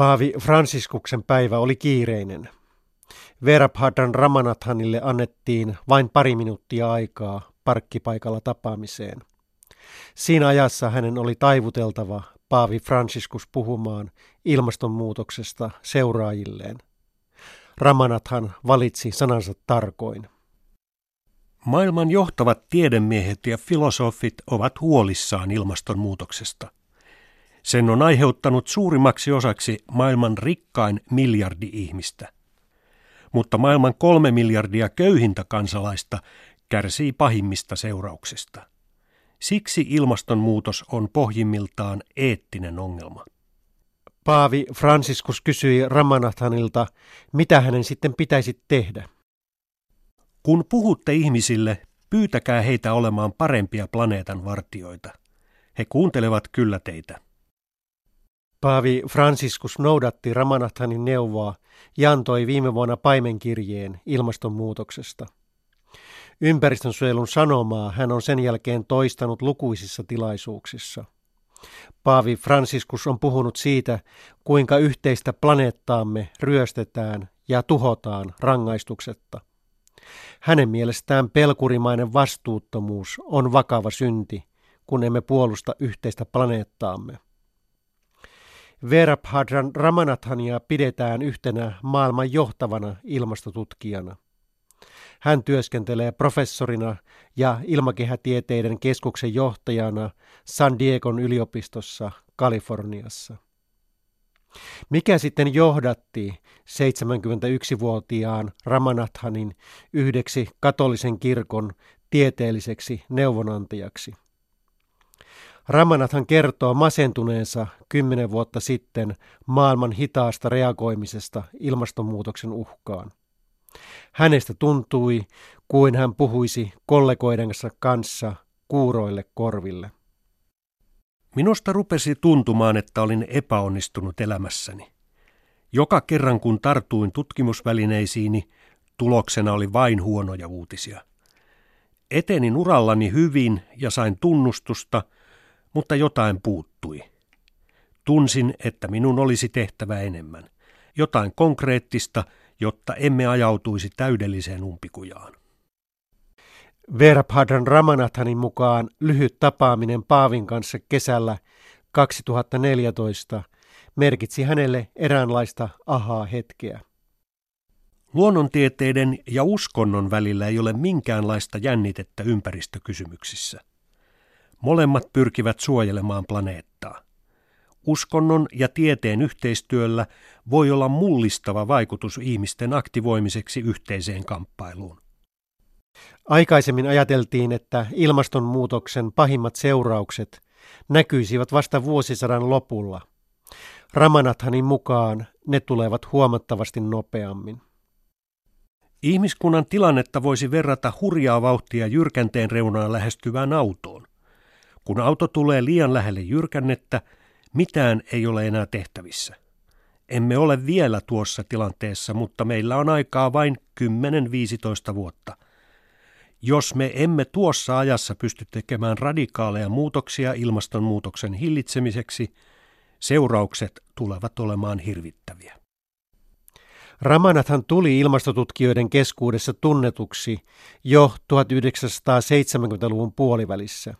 Paavi Fransiskuksen päivä oli kiireinen. Verabhadran Ramanathanille annettiin vain pari minuuttia aikaa parkkipaikalla tapaamiseen. Siinä ajassa hänen oli taivuteltava Paavi Franciscus puhumaan ilmastonmuutoksesta seuraajilleen. Ramanathan valitsi sanansa tarkoin. Maailman johtavat tiedemiehet ja filosofit ovat huolissaan ilmastonmuutoksesta. Sen on aiheuttanut suurimmaksi osaksi maailman rikkain miljardi ihmistä. Mutta maailman kolme miljardia köyhintä kansalaista kärsii pahimmista seurauksista. Siksi ilmastonmuutos on pohjimmiltaan eettinen ongelma. Paavi Franciscus kysyi Ramanathanilta, mitä hänen sitten pitäisi tehdä. Kun puhutte ihmisille, pyytäkää heitä olemaan parempia planeetan vartioita. He kuuntelevat kyllä teitä. Paavi Franciscus noudatti Ramanathanin neuvoa ja antoi viime vuonna paimenkirjeen ilmastonmuutoksesta. Ympäristönsuojelun sanomaa hän on sen jälkeen toistanut lukuisissa tilaisuuksissa. Paavi Franciscus on puhunut siitä, kuinka yhteistä planeettaamme ryöstetään ja tuhotaan rangaistuksetta. Hänen mielestään pelkurimainen vastuuttomuus on vakava synti, kun emme puolusta yhteistä planeettaamme. Verabhadran Ramanathania pidetään yhtenä maailman johtavana ilmastotutkijana. Hän työskentelee professorina ja ilmakehätieteiden keskuksen johtajana San Diegon yliopistossa Kaliforniassa. Mikä sitten johdatti 71-vuotiaan Ramanathanin yhdeksi katolisen kirkon tieteelliseksi neuvonantajaksi? Ramanathan kertoo masentuneensa kymmenen vuotta sitten maailman hitaasta reagoimisesta ilmastonmuutoksen uhkaan. Hänestä tuntui, kuin hän puhuisi kollegoidensa kanssa kuuroille korville. Minusta rupesi tuntumaan, että olin epäonnistunut elämässäni. Joka kerran kun tartuin tutkimusvälineisiini, tuloksena oli vain huonoja uutisia. Etenin urallani hyvin ja sain tunnustusta, mutta jotain puuttui. Tunsin, että minun olisi tehtävä enemmän. Jotain konkreettista, jotta emme ajautuisi täydelliseen umpikujaan. Verabhadran Ramanathanin mukaan lyhyt tapaaminen Paavin kanssa kesällä 2014 merkitsi hänelle eräänlaista ahaa-hetkeä. Luonnontieteiden ja uskonnon välillä ei ole minkäänlaista jännitettä ympäristökysymyksissä. Molemmat pyrkivät suojelemaan planeettaa. Uskonnon ja tieteen yhteistyöllä voi olla mullistava vaikutus ihmisten aktivoimiseksi yhteiseen kamppailuun. Aikaisemmin ajateltiin, että ilmastonmuutoksen pahimmat seuraukset näkyisivät vasta vuosisadan lopulla. Ramanathanin mukaan ne tulevat huomattavasti nopeammin. Ihmiskunnan tilannetta voisi verrata hurjaa vauhtia jyrkänteen reunaan lähestyvään autoon. Kun auto tulee liian lähelle jyrkännettä, mitään ei ole enää tehtävissä. Emme ole vielä tuossa tilanteessa, mutta meillä on aikaa vain 10-15 vuotta. Jos me emme tuossa ajassa pysty tekemään radikaaleja muutoksia ilmastonmuutoksen hillitsemiseksi, seuraukset tulevat olemaan hirvittäviä. Ramanathan tuli ilmastotutkijoiden keskuudessa tunnetuksi jo 1970-luvun puolivälissä.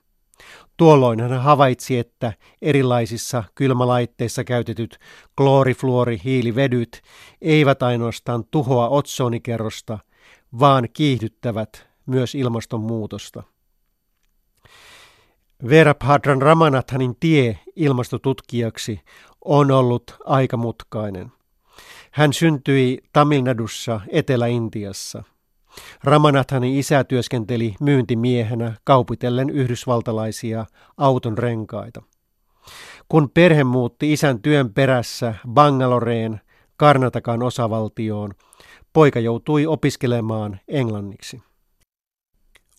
Tuolloin hän havaitsi, että erilaisissa kylmälaitteissa käytetyt kloorifluorihiilivedyt eivät ainoastaan tuhoa otsonikerrosta, vaan kiihdyttävät myös ilmastonmuutosta. Verabhadran Ramanathanin tie ilmastotutkijaksi on ollut aika mutkainen. Hän syntyi Tamilnadussa Etelä-Intiassa – Ramanathani isä työskenteli myyntimiehenä kaupitellen yhdysvaltalaisia auton renkaita. Kun perhe muutti isän työn perässä Bangaloreen, Karnatakan osavaltioon, poika joutui opiskelemaan englanniksi.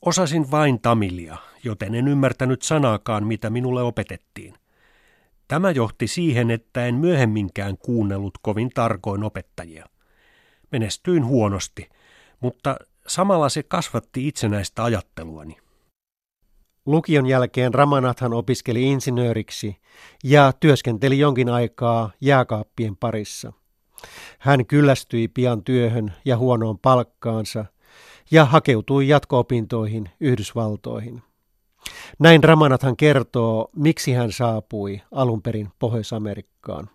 Osasin vain tamilia, joten en ymmärtänyt sanaakaan, mitä minulle opetettiin. Tämä johti siihen, että en myöhemminkään kuunnellut kovin tarkoin opettajia. Menestyin huonosti – mutta samalla se kasvatti itsenäistä ajatteluani. Lukion jälkeen Ramanathan opiskeli insinööriksi ja työskenteli jonkin aikaa jääkaappien parissa. Hän kyllästyi pian työhön ja huonoon palkkaansa ja hakeutui jatko-opintoihin Yhdysvaltoihin. Näin Ramanathan kertoo, miksi hän saapui alun perin Pohjois-Amerikkaan.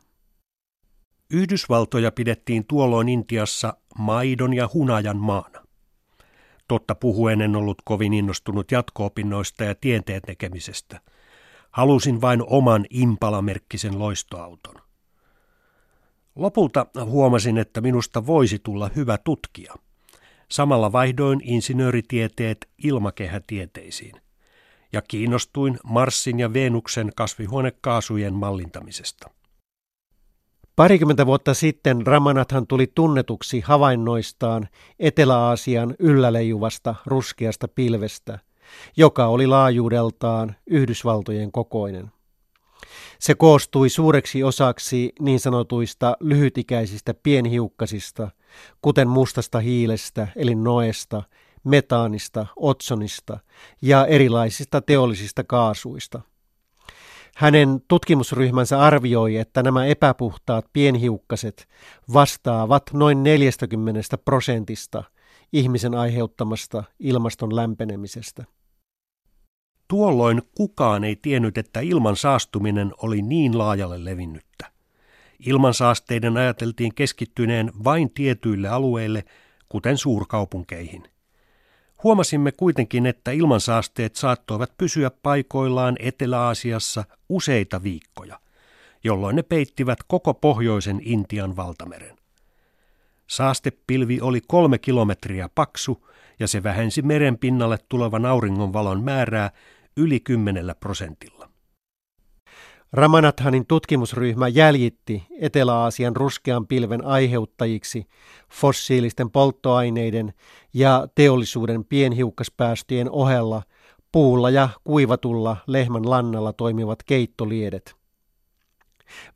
Yhdysvaltoja pidettiin tuolloin Intiassa maidon ja hunajan maana. Totta puhuen en ollut kovin innostunut jatko-opinnoista ja tieteen tekemisestä. Halusin vain oman impalamerkkisen loistoauton. Lopulta huomasin, että minusta voisi tulla hyvä tutkija. Samalla vaihdoin insinööritieteet ilmakehätieteisiin ja kiinnostuin Marsin ja Venuksen kasvihuonekaasujen mallintamisesta. Parikymmentä vuotta sitten Ramanathan tuli tunnetuksi havainnoistaan Etelä-Aasian ylläleijuvasta ruskeasta pilvestä, joka oli laajuudeltaan Yhdysvaltojen kokoinen. Se koostui suureksi osaksi niin sanotuista lyhytikäisistä pienhiukkasista, kuten mustasta hiilestä eli noesta, metaanista, otsonista ja erilaisista teollisista kaasuista – hänen tutkimusryhmänsä arvioi, että nämä epäpuhtaat pienhiukkaset vastaavat noin 40 prosentista ihmisen aiheuttamasta ilmaston lämpenemisestä. Tuolloin kukaan ei tiennyt, että ilman saastuminen oli niin laajalle levinnyttä. Ilmansaasteiden ajateltiin keskittyneen vain tietyille alueille, kuten suurkaupunkeihin – Huomasimme kuitenkin, että ilmansaasteet saattoivat pysyä paikoillaan Etelä-Aasiassa useita viikkoja, jolloin ne peittivät koko pohjoisen Intian valtameren. Saastepilvi oli kolme kilometriä paksu ja se vähensi meren pinnalle tulevan auringonvalon määrää yli kymmenellä prosentilla. Ramanathanin tutkimusryhmä jäljitti Etelä-Aasian ruskean pilven aiheuttajiksi fossiilisten polttoaineiden ja teollisuuden pienhiukkaspäästöjen ohella puulla ja kuivatulla lehmän lannalla toimivat keittoliedet.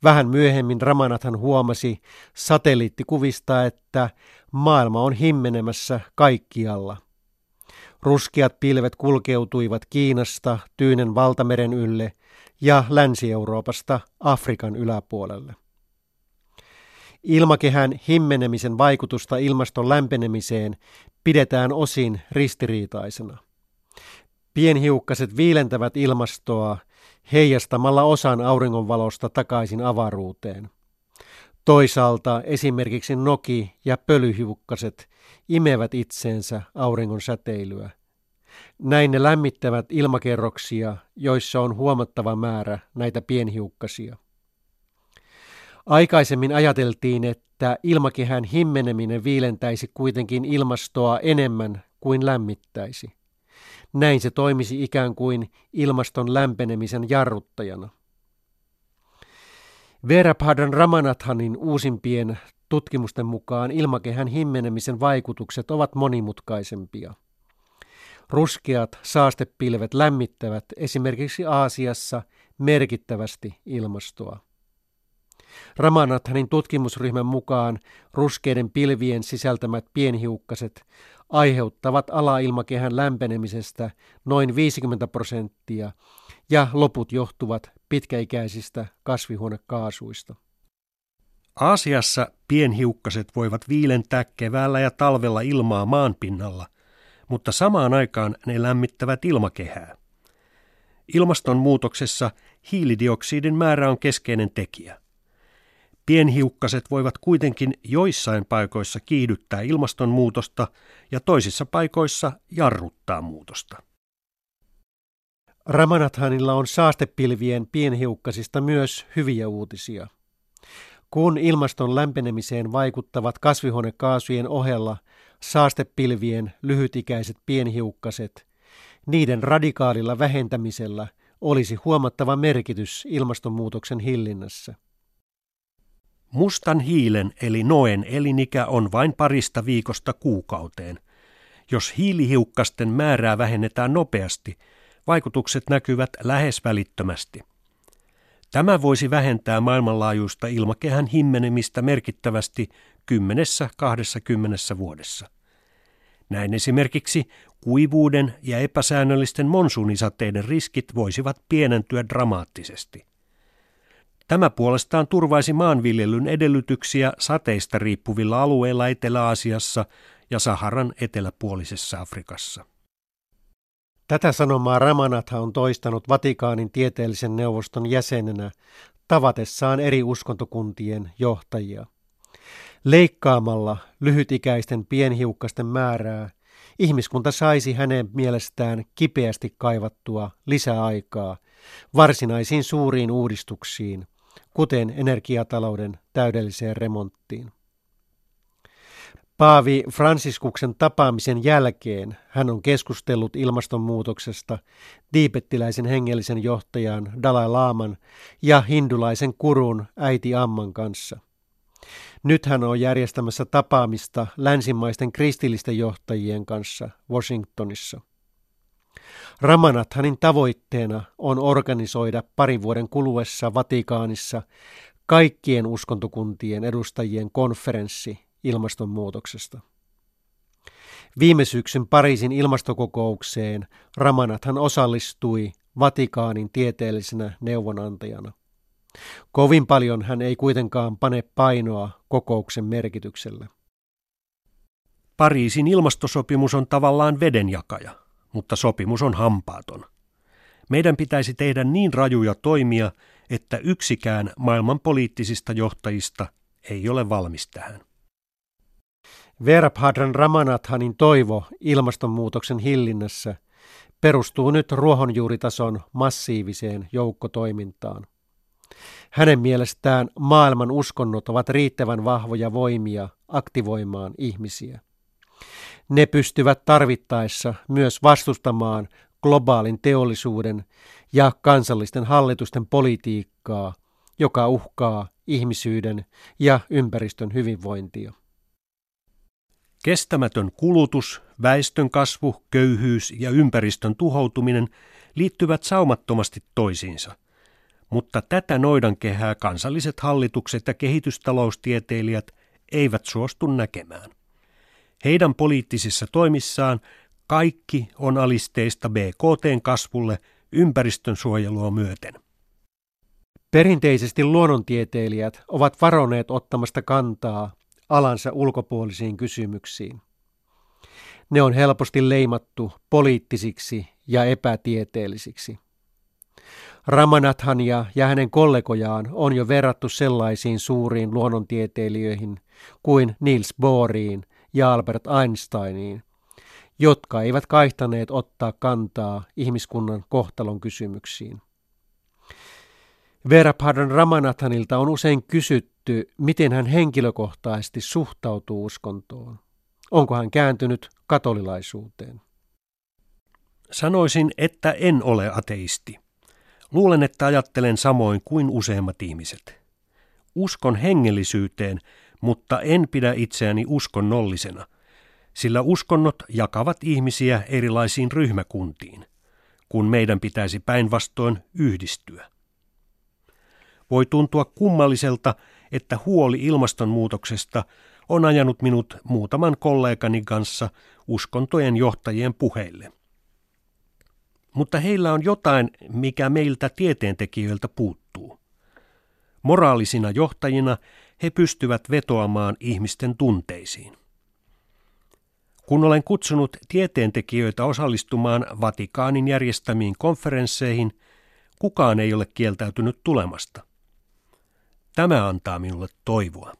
Vähän myöhemmin Ramanathan huomasi satelliittikuvista, että maailma on himmenemässä kaikkialla. Ruskeat pilvet kulkeutuivat Kiinasta Tyynen valtameren ylle ja Länsi-Euroopasta Afrikan yläpuolelle. Ilmakehän himmenemisen vaikutusta ilmaston lämpenemiseen pidetään osin ristiriitaisena. Pienhiukkaset viilentävät ilmastoa heijastamalla osan auringonvalosta takaisin avaruuteen. Toisaalta esimerkiksi noki- ja pölyhiukkaset imevät itseensä auringon säteilyä. Näin ne lämmittävät ilmakerroksia, joissa on huomattava määrä näitä pienhiukkasia. Aikaisemmin ajateltiin, että ilmakehän himmeneminen viilentäisi kuitenkin ilmastoa enemmän kuin lämmittäisi. Näin se toimisi ikään kuin ilmaston lämpenemisen jarruttajana. Padran Ramanathanin uusimpien tutkimusten mukaan ilmakehän himmenemisen vaikutukset ovat monimutkaisempia. Ruskeat saastepilvet lämmittävät esimerkiksi Aasiassa merkittävästi ilmastoa. Ramanathanin tutkimusryhmän mukaan ruskeiden pilvien sisältämät pienhiukkaset aiheuttavat alailmakehän lämpenemisestä noin 50 prosenttia ja loput johtuvat pitkäikäisistä kasvihuonekaasuista. Aasiassa pienhiukkaset voivat viilentää keväällä ja talvella ilmaa maanpinnalla, mutta samaan aikaan ne lämmittävät ilmakehää. Ilmastonmuutoksessa hiilidioksidin määrä on keskeinen tekijä. Pienhiukkaset voivat kuitenkin joissain paikoissa kiihdyttää ilmastonmuutosta ja toisissa paikoissa jarruttaa muutosta. Ramanathanilla on saastepilvien pienhiukkasista myös hyviä uutisia. Kun ilmaston lämpenemiseen vaikuttavat kasvihuonekaasujen ohella saastepilvien lyhytikäiset pienhiukkaset, niiden radikaalilla vähentämisellä olisi huomattava merkitys ilmastonmuutoksen hillinnässä. Mustan hiilen eli noen elinikä on vain parista viikosta kuukauteen. Jos hiilihiukkasten määrää vähennetään nopeasti, vaikutukset näkyvät lähes välittömästi. Tämä voisi vähentää maailmanlaajuista ilmakehän himmenemistä merkittävästi kymmenessä 20 vuodessa. Näin esimerkiksi kuivuuden ja epäsäännöllisten monsuunisateiden riskit voisivat pienentyä dramaattisesti. Tämä puolestaan turvaisi maanviljelyn edellytyksiä sateista riippuvilla alueilla Etelä-Aasiassa ja Saharan eteläpuolisessa Afrikassa. Tätä sanomaa Ramanatha on toistanut Vatikaanin tieteellisen neuvoston jäsenenä tavatessaan eri uskontokuntien johtajia. Leikkaamalla lyhytikäisten pienhiukkasten määrää ihmiskunta saisi hänen mielestään kipeästi kaivattua lisäaikaa varsinaisiin suuriin uudistuksiin, kuten energiatalouden täydelliseen remonttiin. Paavi Fransiskuksen tapaamisen jälkeen hän on keskustellut ilmastonmuutoksesta tiipettiläisen hengellisen johtajan Dalai Laaman ja hindulaisen kurun äiti Amman kanssa. Nyt hän on järjestämässä tapaamista länsimaisten kristillisten johtajien kanssa Washingtonissa. Ramanathanin tavoitteena on organisoida parin vuoden kuluessa Vatikaanissa kaikkien uskontokuntien edustajien konferenssi ilmastonmuutoksesta. Viime syksyn Pariisin ilmastokokoukseen Ramanathan osallistui Vatikaanin tieteellisenä neuvonantajana. Kovin paljon hän ei kuitenkaan pane painoa kokouksen merkitykselle. Pariisin ilmastosopimus on tavallaan vedenjakaja, mutta sopimus on hampaaton. Meidän pitäisi tehdä niin rajuja toimia, että yksikään maailman poliittisista johtajista ei ole valmis tähän. Verabhadran Ramanathanin toivo ilmastonmuutoksen hillinnässä perustuu nyt ruohonjuuritason massiiviseen joukkotoimintaan. Hänen mielestään maailman uskonnot ovat riittävän vahvoja voimia aktivoimaan ihmisiä. Ne pystyvät tarvittaessa myös vastustamaan globaalin teollisuuden ja kansallisten hallitusten politiikkaa, joka uhkaa ihmisyyden ja ympäristön hyvinvointia. Kestämätön kulutus, väestön kasvu, köyhyys ja ympäristön tuhoutuminen liittyvät saumattomasti toisiinsa. Mutta tätä noidankehää kansalliset hallitukset ja kehitystaloustieteilijät eivät suostu näkemään. Heidän poliittisissa toimissaan kaikki on alisteista BKTn kasvulle ympäristön suojelua myöten. Perinteisesti luonnontieteilijät ovat varoneet ottamasta kantaa alansa ulkopuolisiin kysymyksiin. Ne on helposti leimattu poliittisiksi ja epätieteellisiksi. Ramanathania ja hänen kollegojaan on jo verrattu sellaisiin suuriin luonnontieteilijöihin kuin Niels Bohriin ja Albert Einsteiniin, jotka eivät kaihtaneet ottaa kantaa ihmiskunnan kohtalon kysymyksiin. Verapadran Ramanathanilta on usein kysytty, miten hän henkilökohtaisesti suhtautuu uskontoon. Onko hän kääntynyt katolilaisuuteen? Sanoisin, että en ole ateisti. Luulen, että ajattelen samoin kuin useimmat ihmiset. Uskon hengellisyyteen, mutta en pidä itseäni uskonnollisena, sillä uskonnot jakavat ihmisiä erilaisiin ryhmäkuntiin, kun meidän pitäisi päinvastoin yhdistyä. Voi tuntua kummalliselta, että huoli ilmastonmuutoksesta on ajanut minut muutaman kollegani kanssa uskontojen johtajien puheille. Mutta heillä on jotain, mikä meiltä tieteentekijöiltä puuttuu. Moraalisina johtajina he pystyvät vetoamaan ihmisten tunteisiin. Kun olen kutsunut tieteentekijöitä osallistumaan Vatikaanin järjestämiin konferensseihin, kukaan ei ole kieltäytynyt tulemasta. Tämä antaa minulle toivoa.